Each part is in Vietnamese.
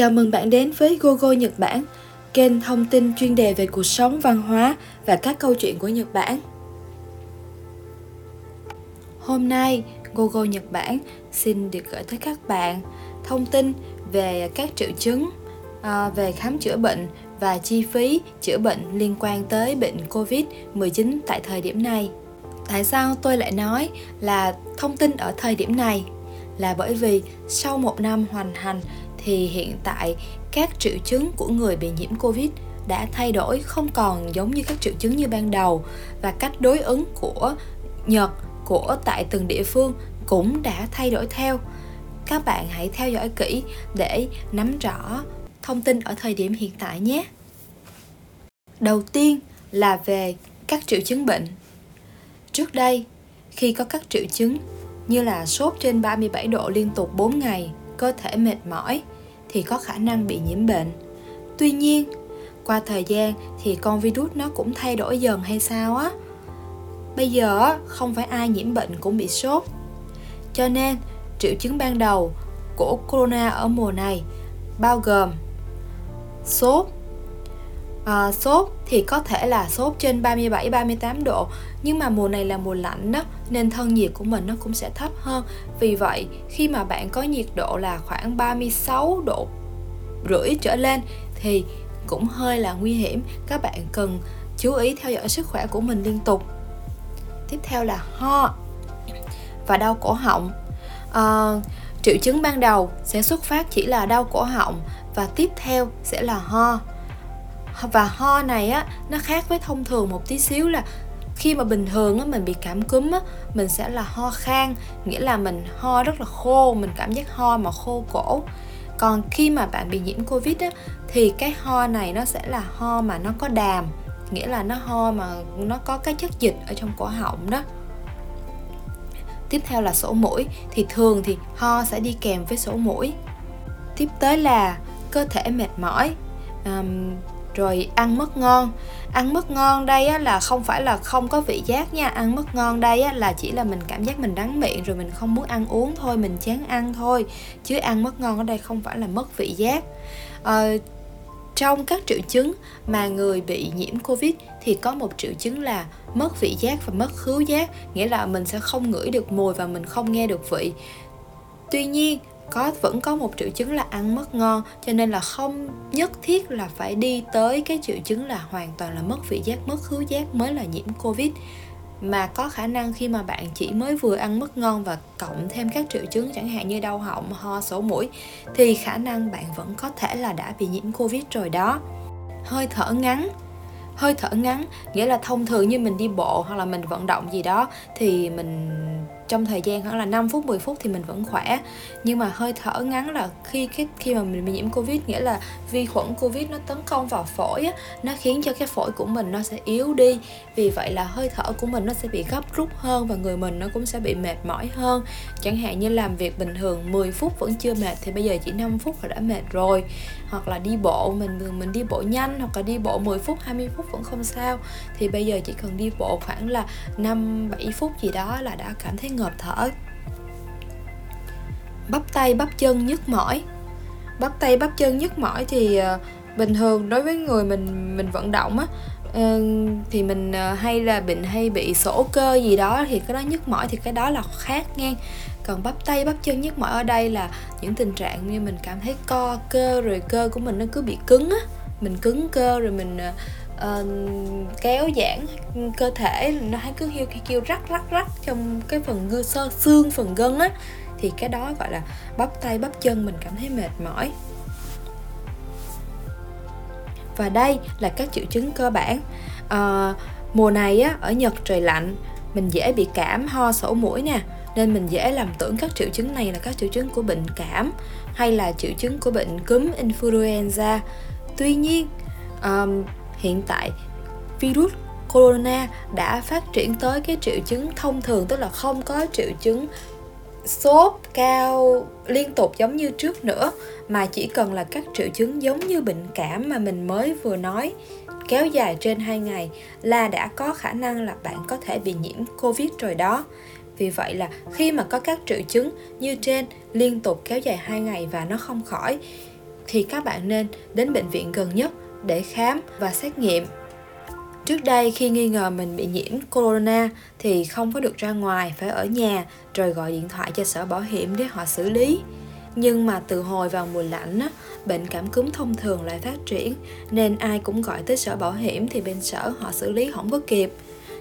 Chào mừng bạn đến với GoGo Nhật Bản, kênh thông tin chuyên đề về cuộc sống, văn hóa và các câu chuyện của Nhật Bản. Hôm nay, GoGo Nhật Bản xin được gửi tới các bạn thông tin về các triệu chứng à, về khám chữa bệnh và chi phí chữa bệnh liên quan tới bệnh COVID-19 tại thời điểm này. Tại sao tôi lại nói là thông tin ở thời điểm này? Là bởi vì sau một năm hoàn thành thì hiện tại các triệu chứng của người bị nhiễm covid đã thay đổi không còn giống như các triệu chứng như ban đầu. Và cách đối ứng của nhật, của tại từng địa phương cũng đã thay đổi theo. Các bạn hãy theo dõi kỹ để nắm rõ thông tin ở thời điểm hiện tại nhé. Đầu tiên là về các triệu chứng bệnh. Trước đây, khi có các triệu chứng như là sốt trên 37 độ liên tục 4 ngày, cơ thể mệt mỏi, thì có khả năng bị nhiễm bệnh. Tuy nhiên, qua thời gian thì con virus nó cũng thay đổi dần hay sao á. Bây giờ không phải ai nhiễm bệnh cũng bị sốt. Cho nên, triệu chứng ban đầu của corona ở mùa này bao gồm sốt, à, sốt thì có thể là sốt trên 37 38 độ. Nhưng mà mùa này là mùa lạnh đó nên thân nhiệt của mình nó cũng sẽ thấp hơn. Vì vậy khi mà bạn có nhiệt độ là khoảng 36 độ rưỡi trở lên thì cũng hơi là nguy hiểm. Các bạn cần chú ý theo dõi sức khỏe của mình liên tục. Tiếp theo là ho và đau cổ họng. À, triệu chứng ban đầu sẽ xuất phát chỉ là đau cổ họng và tiếp theo sẽ là ho và ho này á nó khác với thông thường một tí xíu là khi mà bình thường á mình bị cảm cúm á mình sẽ là ho khan nghĩa là mình ho rất là khô mình cảm giác ho mà khô cổ. Còn khi mà bạn bị nhiễm covid á thì cái ho này nó sẽ là ho mà nó có đàm nghĩa là nó ho mà nó có cái chất dịch ở trong cổ họng đó. Tiếp theo là sổ mũi thì thường thì ho sẽ đi kèm với sổ mũi. Tiếp tới là cơ thể mệt mỏi um, rồi ăn mất ngon. Ăn mất ngon đây á, là không phải là không có vị giác nha. Ăn mất ngon đây á, là chỉ là mình cảm giác mình đắng miệng rồi mình không muốn ăn uống thôi mình chán ăn thôi. Chứ ăn mất ngon ở đây không phải là mất vị giác. À, trong các triệu chứng mà người bị nhiễm covid thì có một triệu chứng là mất vị giác và mất khứu giác. Nghĩa là mình sẽ không ngửi được mùi và mình không nghe được vị. Tuy nhiên có, vẫn có một triệu chứng là ăn mất ngon, cho nên là không, nhất thiết là phải đi tới cái triệu chứng là hoàn toàn là mất vị giác, mất khứu giác mới là nhiễm covid. Mà có khả năng khi mà bạn chỉ mới vừa ăn mất ngon và cộng thêm các triệu chứng, chẳng hạn như đau họng, ho, sổ mũi, thì khả năng bạn vẫn có thể là đã bị nhiễm covid rồi đó. Hơi thở ngắn. Hơi thở ngắn nghĩa là thông thường như mình đi bộ hoặc là mình vận động gì đó, thì mình trong thời gian khoảng là 5 phút 10 phút thì mình vẫn khỏe. Nhưng mà hơi thở ngắn là khi cái khi mà mình bị nhiễm covid nghĩa là vi khuẩn covid nó tấn công vào phổi á, nó khiến cho cái phổi của mình nó sẽ yếu đi. Vì vậy là hơi thở của mình nó sẽ bị gấp rút hơn và người mình nó cũng sẽ bị mệt mỏi hơn. Chẳng hạn như làm việc bình thường 10 phút vẫn chưa mệt thì bây giờ chỉ 5 phút là đã mệt rồi. Hoặc là đi bộ mình mình đi bộ nhanh hoặc là đi bộ 10 phút 20 phút vẫn không sao. Thì bây giờ chỉ cần đi bộ khoảng là 5 7 phút gì đó là đã cảm thấy ngợp thở. Bắp tay bắp chân nhức mỏi. Bắp tay bắp chân nhức mỏi thì ờ, bình thường đối với người mình mình vận động á ờ, thì mình ờ, hay là bệnh hay bị sổ cơ gì đó thì cái đó nhức mỏi thì cái đó là khác nghe. Còn bắp tay bắp chân nhức mỏi ở đây là những tình trạng như mình cảm thấy co cơ rồi cơ của mình nó cứ bị cứng á. Mình cứng cơ rồi mình uh, kéo giãn cơ thể nó hay cứ kêu kêu rắc rắc rắc trong cái phần gư sơ xương phần gân á thì cái đó gọi là bắp tay bắp chân mình cảm thấy mệt mỏi. Và đây là các triệu chứng cơ bản. À, mùa này á ở nhật trời lạnh mình dễ bị cảm ho sổ mũi nè nên mình dễ làm tưởng các triệu chứng này là các triệu chứng của bệnh cảm hay là triệu chứng của bệnh cúm influenza. Tuy nhiên um, hiện tại virus corona đã phát triển tới cái triệu chứng thông thường, tức là không có triệu chứng sốt cao liên tục giống như trước nữa, mà chỉ cần là các triệu chứng giống như bệnh cảm mà mình mới vừa nói, kéo dài trên 2 ngày là đã có khả năng là bạn có thể bị nhiễm Covid rồi đó. Vì vậy là khi mà có các triệu chứng như trên liên tục kéo dài 2 ngày và nó không khỏi, thì các bạn nên đến bệnh viện gần nhất để khám và xét nghiệm Trước đây khi nghi ngờ mình bị nhiễm corona thì không có được ra ngoài, phải ở nhà rồi gọi điện thoại cho sở bảo hiểm để họ xử lý. Nhưng mà từ hồi vào mùa lạnh á, bệnh cảm cúm thông thường lại phát triển nên ai cũng gọi tới sở bảo hiểm thì bên sở họ xử lý không có kịp.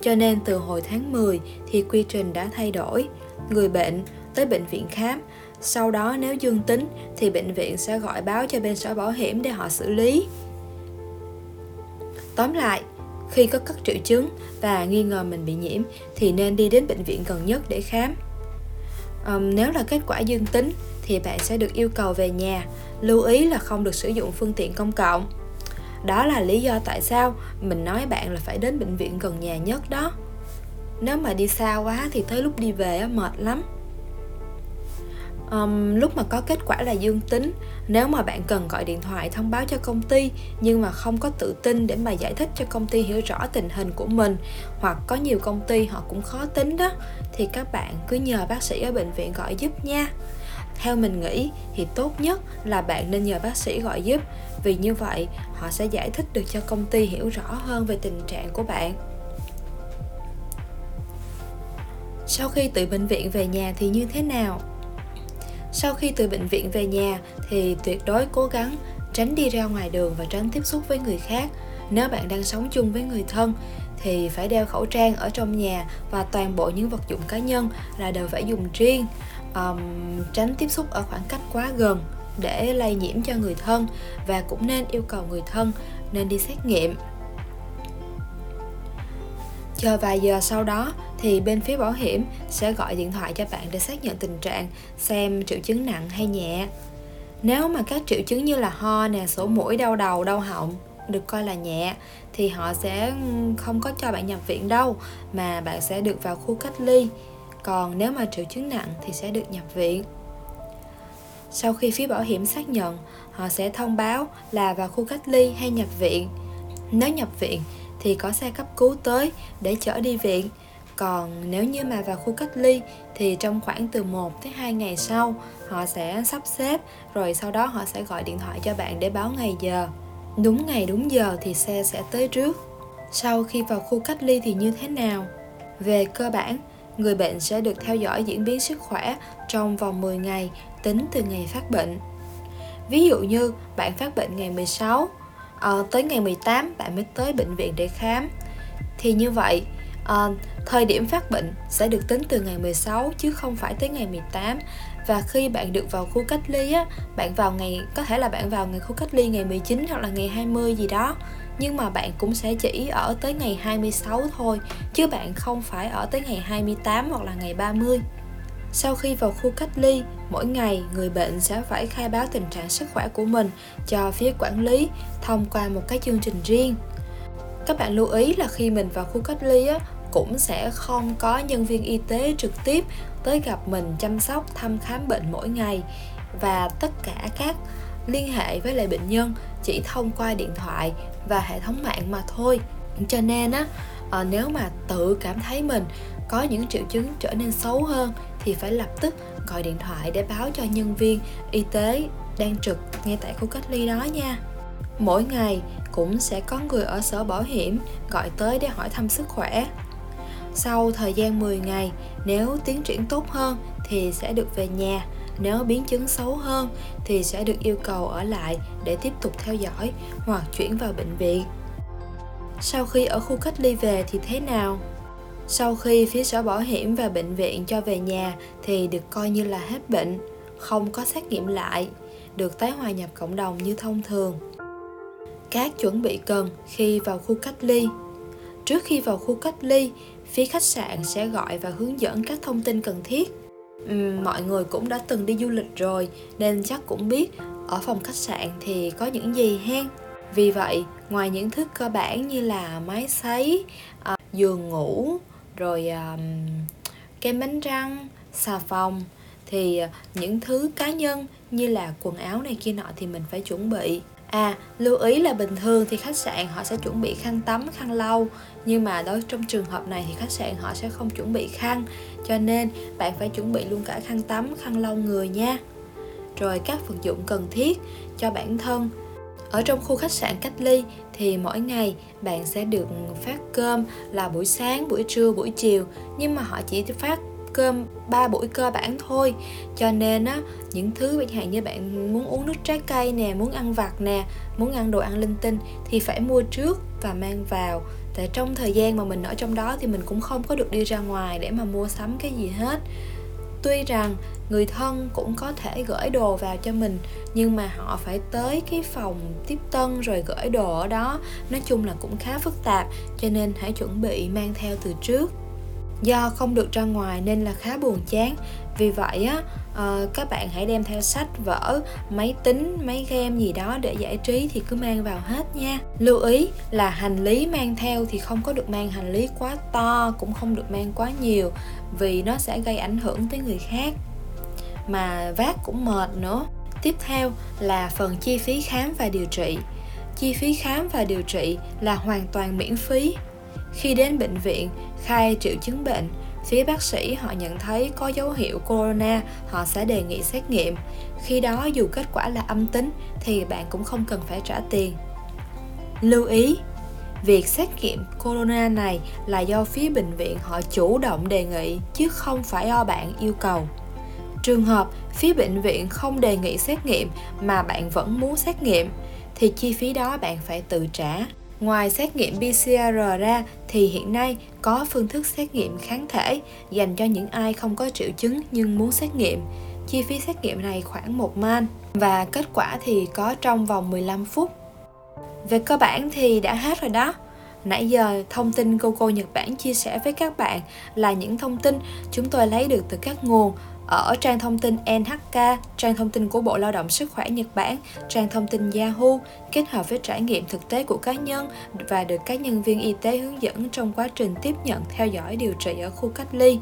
Cho nên từ hồi tháng 10 thì quy trình đã thay đổi. Người bệnh tới bệnh viện khám, sau đó nếu dương tính thì bệnh viện sẽ gọi báo cho bên sở bảo hiểm để họ xử lý. Tóm lại, khi có các triệu chứng và nghi ngờ mình bị nhiễm thì nên đi đến bệnh viện gần nhất để khám. Um, nếu là kết quả dương tính thì bạn sẽ được yêu cầu về nhà, lưu ý là không được sử dụng phương tiện công cộng. Đó là lý do tại sao mình nói bạn là phải đến bệnh viện gần nhà nhất đó. Nếu mà đi xa quá thì tới lúc đi về mệt lắm um, lúc mà có kết quả là dương tính nếu mà bạn cần gọi điện thoại thông báo cho công ty nhưng mà không có tự tin để mà giải thích cho công ty hiểu rõ tình hình của mình hoặc có nhiều công ty họ cũng khó tính đó thì các bạn cứ nhờ bác sĩ ở bệnh viện gọi giúp nha. Theo mình nghĩ thì tốt nhất là bạn nên nhờ bác sĩ gọi giúp vì như vậy họ sẽ giải thích được cho công ty hiểu rõ hơn về tình trạng của bạn. Sau khi từ bệnh viện về nhà thì như thế nào? Sau khi từ bệnh viện về nhà thì tuyệt đối cố gắng tránh đi ra ngoài đường và tránh tiếp xúc với người khác. Nếu bạn đang sống chung với người thân thì phải đeo khẩu trang ở trong nhà và toàn bộ những vật dụng cá nhân là đều phải dùng riêng. Um, tránh tiếp xúc ở khoảng cách quá gần để lây nhiễm cho người thân và cũng nên yêu cầu người thân nên đi xét nghiệm Chờ vài giờ sau đó thì bên phía bảo hiểm sẽ gọi điện thoại cho bạn để xác nhận tình trạng xem triệu chứng nặng hay nhẹ. Nếu mà các triệu chứng như là ho nè, sổ mũi, đau đầu, đau họng được coi là nhẹ thì họ sẽ không có cho bạn nhập viện đâu mà bạn sẽ được vào khu cách ly. Còn nếu mà triệu chứng nặng thì sẽ được nhập viện. Sau khi phía bảo hiểm xác nhận, họ sẽ thông báo là vào khu cách ly hay nhập viện. Nếu nhập viện thì có xe cấp cứu tới để chở đi viện. Còn nếu như mà vào khu cách ly thì trong khoảng từ 1 tới 2 ngày sau họ sẽ sắp xếp rồi sau đó họ sẽ gọi điện thoại cho bạn để báo ngày giờ. Đúng ngày đúng giờ thì xe sẽ tới trước. Sau khi vào khu cách ly thì như thế nào? Về cơ bản, người bệnh sẽ được theo dõi diễn biến sức khỏe trong vòng 10 ngày tính từ ngày phát bệnh. Ví dụ như bạn phát bệnh ngày 16 à, tới ngày 18 bạn mới tới bệnh viện để khám. Thì như vậy à, thời điểm phát bệnh sẽ được tính từ ngày 16 chứ không phải tới ngày 18 và khi bạn được vào khu cách ly á bạn vào ngày có thể là bạn vào ngày khu cách ly ngày 19 hoặc là ngày 20 gì đó. Nhưng mà bạn cũng sẽ chỉ ở tới ngày 26 thôi chứ bạn không phải ở tới ngày 28 hoặc là ngày 30 sau khi vào khu cách ly, mỗi ngày người bệnh sẽ phải khai báo tình trạng sức khỏe của mình cho phía quản lý thông qua một cái chương trình riêng. Các bạn lưu ý là khi mình vào khu cách ly á, cũng sẽ không có nhân viên y tế trực tiếp tới gặp mình chăm sóc thăm khám bệnh mỗi ngày và tất cả các liên hệ với lại bệnh nhân chỉ thông qua điện thoại và hệ thống mạng mà thôi cho nên á ờ, nếu mà tự cảm thấy mình có những triệu chứng trở nên xấu hơn thì phải lập tức gọi điện thoại để báo cho nhân viên y tế đang trực ngay tại khu cách ly đó nha. Mỗi ngày cũng sẽ có người ở sở bảo hiểm gọi tới để hỏi thăm sức khỏe. Sau thời gian 10 ngày, nếu tiến triển tốt hơn thì sẽ được về nhà, nếu biến chứng xấu hơn thì sẽ được yêu cầu ở lại để tiếp tục theo dõi hoặc chuyển vào bệnh viện. Sau khi ở khu cách ly về thì thế nào? Sau khi phía sở bảo hiểm và bệnh viện cho về nhà thì được coi như là hết bệnh, không có xét nghiệm lại, được tái hòa nhập cộng đồng như thông thường. Các chuẩn bị cần khi vào khu cách ly Trước khi vào khu cách ly, phía khách sạn sẽ gọi và hướng dẫn các thông tin cần thiết. Uhm, mọi người cũng đã từng đi du lịch rồi nên chắc cũng biết ở phòng khách sạn thì có những gì hen. Vì vậy, ngoài những thứ cơ bản như là máy sấy, à, giường ngủ, rồi um, kem bánh răng xà phòng thì à, những thứ cá nhân như là quần áo này kia nọ thì mình phải chuẩn bị. À, lưu ý là bình thường thì khách sạn họ sẽ chuẩn bị khăn tắm, khăn lau Nhưng mà đối trong trường hợp này thì khách sạn họ sẽ không chuẩn bị khăn. Cho nên bạn phải chuẩn bị luôn cả khăn tắm, khăn lau người nha. Rồi các vật dụng cần thiết cho bản thân ở trong khu khách sạn cách ly thì mỗi ngày bạn sẽ được phát cơm là buổi sáng, buổi trưa, buổi chiều. Nhưng mà họ chỉ phát cơm ba buổi cơ bản thôi. Cho nên á, những thứ chẳng hạn như bạn muốn uống nước trái cây nè, muốn ăn vặt nè, muốn ăn đồ ăn linh tinh thì phải mua trước và mang vào. Tại trong thời gian mà mình ở trong đó thì mình cũng không có được đi ra ngoài để mà mua sắm cái gì hết tuy rằng người thân cũng có thể gửi đồ vào cho mình, nhưng mà họ phải tới cái phòng tiếp tân rồi gửi đồ ở đó. Nói chung là cũng khá phức tạp, cho nên hãy chuẩn bị mang theo từ trước. Do không được ra ngoài nên là khá buồn chán vì vậy á uh, các bạn hãy đem theo sách vở máy tính máy game gì đó để giải trí thì cứ mang vào hết nha. Lưu ý là hành lý mang theo thì không có được mang hành lý quá to cũng không được mang quá nhiều vì nó sẽ gây ảnh hưởng tới người khác. Mà vác cũng mệt nữa. Tiếp theo là phần chi phí khám và điều trị. Chi phí khám và điều trị là hoàn toàn miễn phí. Khi đến bệnh viện khai triệu chứng bệnh phía bác sĩ, họ nhận thấy có dấu hiệu corona, họ sẽ đề nghị xét nghiệm. Khi đó, dù kết quả là âm tính, thì bạn cũng không cần phải trả tiền. Lưu ý, việc xét nghiệm corona này là do phía bệnh viện họ chủ động đề nghị, chứ không phải do bạn yêu cầu. Trường hợp phía bệnh viện không đề nghị xét nghiệm mà bạn vẫn muốn xét nghiệm, thì chi phí đó bạn phải tự trả. Ngoài xét nghiệm PCR ra, thì hiện nay có phương thức xét nghiệm kháng thể dành cho những ai không có triệu chứng nhưng muốn xét nghiệm. Chi phí xét nghiệm này khoảng 1 man và kết quả thì có trong vòng 15 phút. Về cơ bản thì đã hết rồi đó. Nãy giờ thông tin Google Nhật Bản chia sẻ với các bạn là những thông tin chúng tôi lấy được từ các nguồn ở trang thông tin NHK, trang thông tin của Bộ Lao động Sức khỏe Nhật Bản, trang thông tin Yahoo, kết hợp với trải nghiệm thực tế của cá nhân và được các nhân viên y tế hướng dẫn trong quá trình tiếp nhận theo dõi điều trị ở khu cách ly.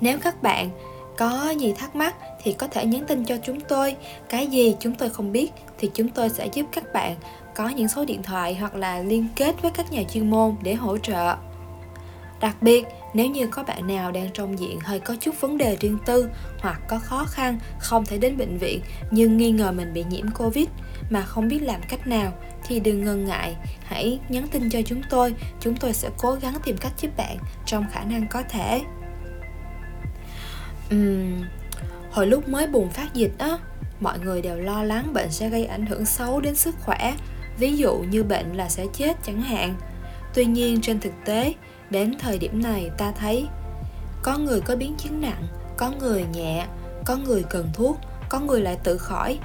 Nếu các bạn có gì thắc mắc thì có thể nhắn tin cho chúng tôi. Cái gì chúng tôi không biết thì chúng tôi sẽ giúp các bạn có những số điện thoại hoặc là liên kết với các nhà chuyên môn để hỗ trợ. Đặc biệt, nếu như có bạn nào đang trong diện hơi có chút vấn đề riêng tư hoặc có khó khăn không thể đến bệnh viện nhưng nghi ngờ mình bị nhiễm Covid mà không biết làm cách nào thì đừng ngần ngại, hãy nhắn tin cho chúng tôi, chúng tôi sẽ cố gắng tìm cách giúp bạn trong khả năng có thể. Uhm, hồi lúc mới bùng phát dịch á, mọi người đều lo lắng bệnh sẽ gây ảnh hưởng xấu đến sức khỏe, ví dụ như bệnh là sẽ chết chẳng hạn. Tuy nhiên trên thực tế, Đến thời điểm này ta thấy, Có người có biến chứng nặng, Có người nhẹ, Có người cần thuốc, Có người lại tự khỏi.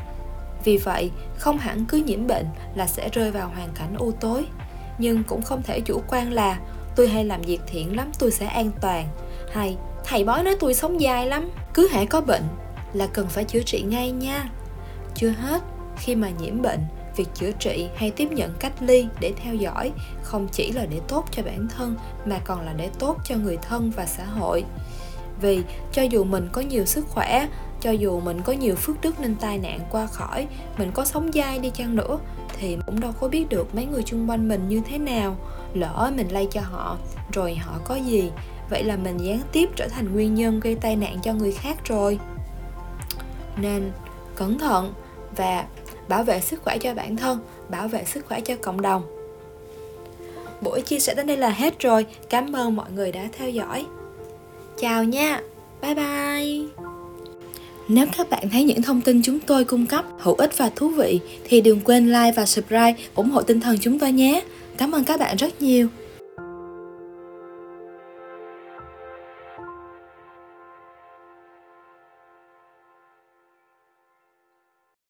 Vì vậy, không hẳn cứ nhiễm bệnh Là sẽ rơi vào hoàn cảnh u tối, Nhưng cũng không thể chủ quan là Tôi hay làm việc thiện lắm, tôi sẽ an toàn. Hay, thầy bói nói tôi sống dài lắm, Cứ hãy có bệnh là cần phải chữa trị ngay nha. Chưa hết, khi mà nhiễm bệnh việc chữa trị hay tiếp nhận cách ly để theo dõi không chỉ là để tốt cho bản thân mà còn là để tốt cho người thân và xã hội. Vì cho dù mình có nhiều sức khỏe, cho dù mình có nhiều phước đức nên tai nạn qua khỏi, mình có sống dai đi chăng nữa thì cũng đâu có biết được mấy người xung quanh mình như thế nào. Lỡ mình lây cho họ, rồi họ có gì? Vậy là mình gián tiếp trở thành nguyên nhân gây tai nạn cho người khác rồi. Nên cẩn thận và bảo vệ sức khỏe cho bản thân, bảo vệ sức khỏe cho cộng đồng. Buổi chia sẻ đến đây là hết rồi. Cảm ơn mọi người đã theo dõi. Chào nha. Bye bye. Nếu các bạn thấy những thông tin chúng tôi cung cấp hữu ích và thú vị, thì đừng quên like và subscribe ủng hộ tinh thần chúng tôi nhé. Cảm ơn các bạn rất nhiều.